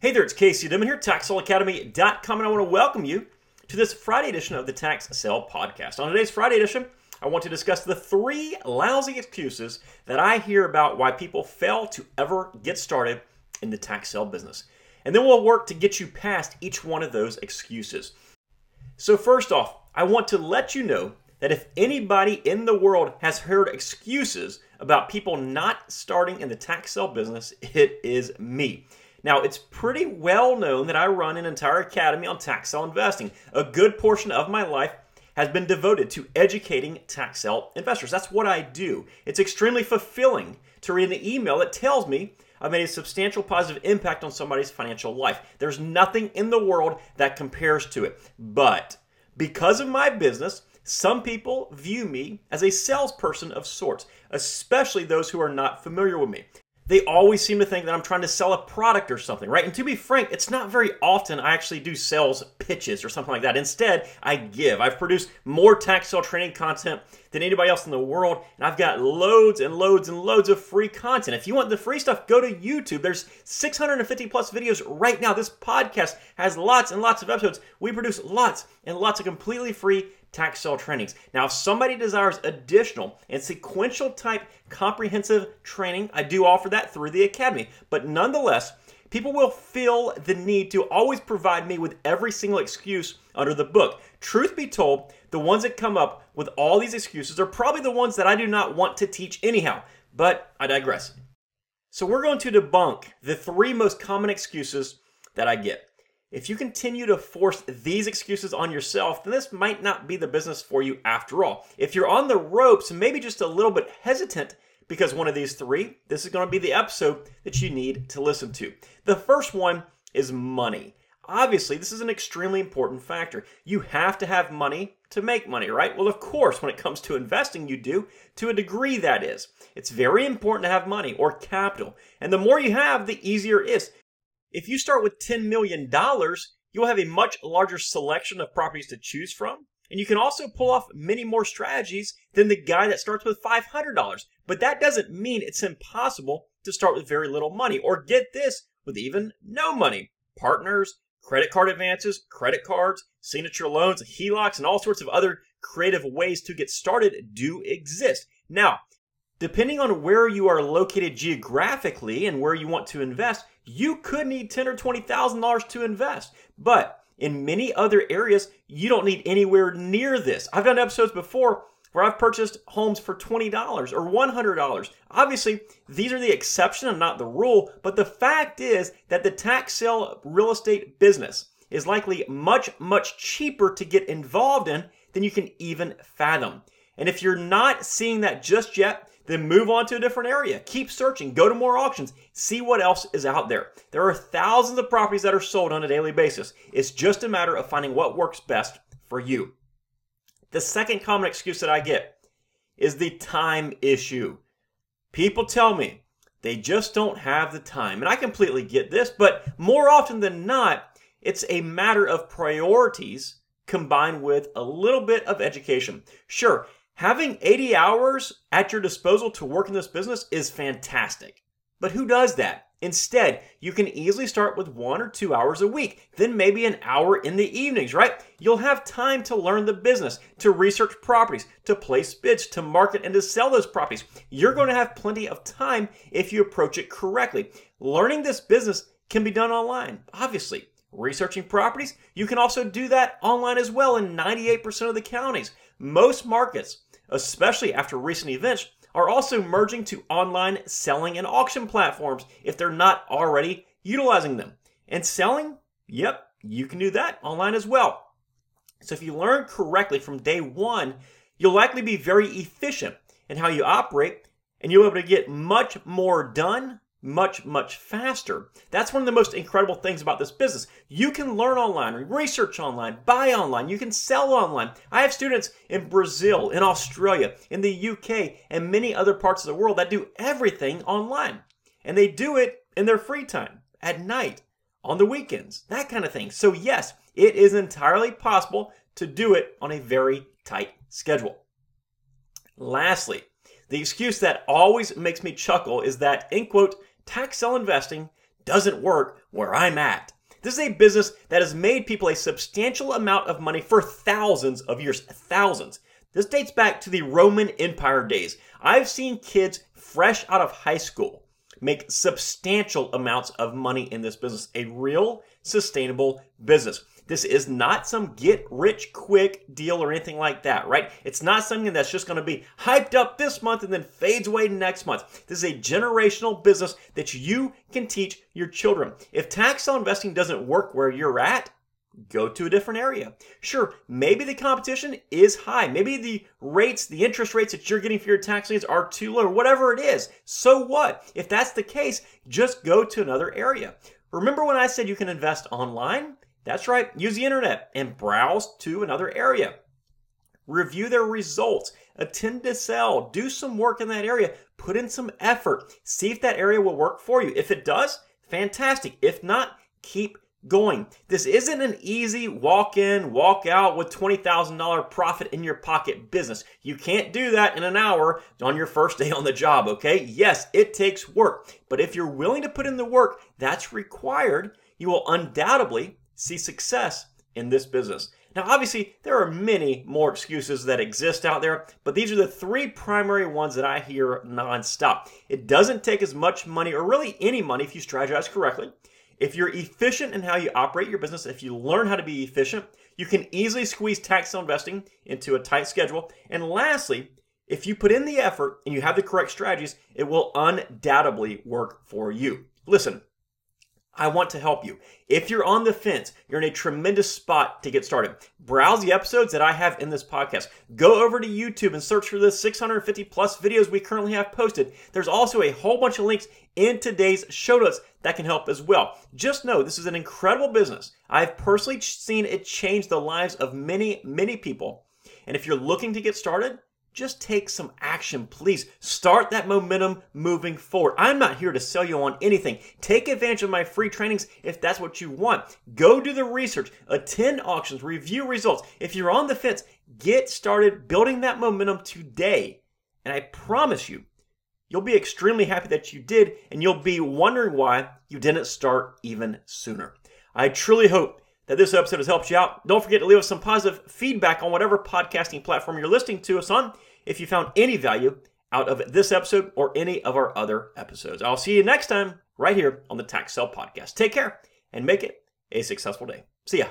Hey there, it's Casey Diamond here, TaxSaleAcademy.com, and I want to welcome you to this Friday edition of the Tax Sale Podcast. On today's Friday edition, I want to discuss the three lousy excuses that I hear about why people fail to ever get started in the tax sale business. And then we'll work to get you past each one of those excuses. So, first off, I want to let you know that if anybody in the world has heard excuses about people not starting in the tax sale business, it is me. Now, it's pretty well known that I run an entire academy on tax sale investing. A good portion of my life has been devoted to educating tax sale investors. That's what I do. It's extremely fulfilling to read an email that tells me I've made a substantial positive impact on somebody's financial life. There's nothing in the world that compares to it. But because of my business, some people view me as a salesperson of sorts, especially those who are not familiar with me they always seem to think that I'm trying to sell a product or something, right? And to be frank, it's not very often I actually do sales pitches or something like that. Instead, I give. I've produced more tax sale training content than anybody else in the world, and I've got loads and loads and loads of free content. If you want the free stuff, go to YouTube. There's 650 plus videos right now. This podcast has lots and lots of episodes. We produce lots and lots of completely free tax sale trainings. Now, if somebody desires additional and sequential type comprehensive training, I do offer that through the Academy. But nonetheless, people will feel the need to always provide me with every single excuse under the book. Truth be told, the ones that come up with all these excuses are probably the ones that I do not want to teach anyhow. But I digress. So, we're going to debunk the three most common excuses that I get. If you continue to force these excuses on yourself, then this might not be the business for you after all. If you're on the ropes, maybe just a little bit hesitant because one of these three, this is going to be the episode that you need to listen to. The first one is money. Obviously, this is an extremely important factor. You have to have money to make money, right? Well, of course, when it comes to investing, you do, to a degree, that is. It's very important to have money or capital. And the more you have, the easier it is. If you start with $10 million, you'll have a much larger selection of properties to choose from. And you can also pull off many more strategies than the guy that starts with $500. But that doesn't mean it's impossible to start with very little money or get this with even no money. Partners, credit card advances, credit cards, signature loans, HELOCs, and all sorts of other creative ways to get started do exist. Now, depending on where you are located geographically and where you want to invest, you could need ten or twenty thousand dollars to invest. But in many other areas, you don't need anywhere near this. I've done episodes before where I've purchased homes for $20 or $100. Obviously, these are the exception and not the rule, but the fact is that the tax sale real estate business is likely much, much cheaper to get involved in than you can even fathom. And if you're not seeing that just yet, then move on to a different area. Keep searching, go to more auctions, see what else is out there. There are thousands of properties that are sold on a daily basis. It's just a matter of finding what works best for you. The second common excuse that I get is the time issue. People tell me they just don't have the time. And I completely get this, but more often than not, it's a matter of priorities combined with a little bit of education. Sure, Having 80 hours at your disposal to work in this business is fantastic. But who does that? Instead, you can easily start with one or two hours a week, then maybe an hour in the evenings, right? You'll have time to learn the business, to research properties, to place bids, to market and to sell those properties. You're going to have plenty of time if you approach it correctly. Learning this business can be done online, obviously. Researching properties, you can also do that online as well in 98% of the counties. Most markets especially after recent events, are also merging to online selling and auction platforms if they're not already utilizing them. And selling, yep, you can do that online as well. So if you learn correctly from day one, you'll likely be very efficient in how you operate and you'll be able to get much more done much, much faster. That's one of the most incredible things about this business. You can learn online, research online, buy online, you can sell online. I have students in Brazil, in Australia, in the UK, and many other parts of the world that do everything online. And they do it in their free time, at night, on the weekends, that kind of thing. So, yes, it is entirely possible to do it on a very tight schedule. Lastly, the excuse that always makes me chuckle is that, in quote, tax sale investing doesn't work where I'm at. This is a business that has made people a substantial amount of money for thousands of years. Thousands. This dates back to the Roman Empire days. I've seen kids fresh out of high school make substantial amounts of money in this business, a real sustainable business. This is not some get rich quick deal or anything like that, right? It's not something that's just going to be hyped up this month and then fades away next month. This is a generational business that you can teach your children. If tax sale investing doesn't work where you're at, go to a different area. Sure, maybe the competition is high. Maybe the rates, the interest rates that you're getting for your tax liens are too low, or whatever it is. So what? If that's the case, just go to another area. Remember when I said you can invest online? That's right, use the internet and browse to another area. Review their results, attend to sell, do some work in that area, put in some effort, see if that area will work for you. If it does, fantastic. If not, keep going. This isn't an easy walk in, walk out with $20,000 profit in your pocket business. You can't do that in an hour on your first day on the job, okay? Yes, it takes work, but if you're willing to put in the work that's required, you will undoubtedly see success in this business. Now, obviously, there are many more excuses that exist out there, but these are the three primary ones that I hear nonstop. It doesn't take as much money, or really any money, if you strategize correctly. If you're efficient in how you operate your business, if you learn how to be efficient, you can easily squeeze tax investing into a tight schedule. And lastly, if you put in the effort and you have the correct strategies, it will undoubtedly work for you. Listen, I want to help you. If you're on the fence, you're in a tremendous spot to get started. Browse the episodes that I have in this podcast. Go over to YouTube and search for the 650 plus videos we currently have posted. There's also a whole bunch of links in today's show notes that can help as well. Just know this is an incredible business. I've personally seen it change the lives of many, many people. And if you're looking to get started, just take some action, please. Start that momentum moving forward. I'm not here to sell you on anything. Take advantage of my free trainings if that's what you want. Go do the research, attend auctions, review results. If you're on the fence, get started building that momentum today. And I promise you, you'll be extremely happy that you did, and you'll be wondering why you didn't start even sooner. I truly hope that this episode has helped you out. Don't forget to leave us some positive feedback on whatever podcasting platform you're listening to us on if you found any value out of this episode or any of our other episodes. I'll see you next time right here on the Tax Sale Podcast. Take care and make it a successful day. See ya.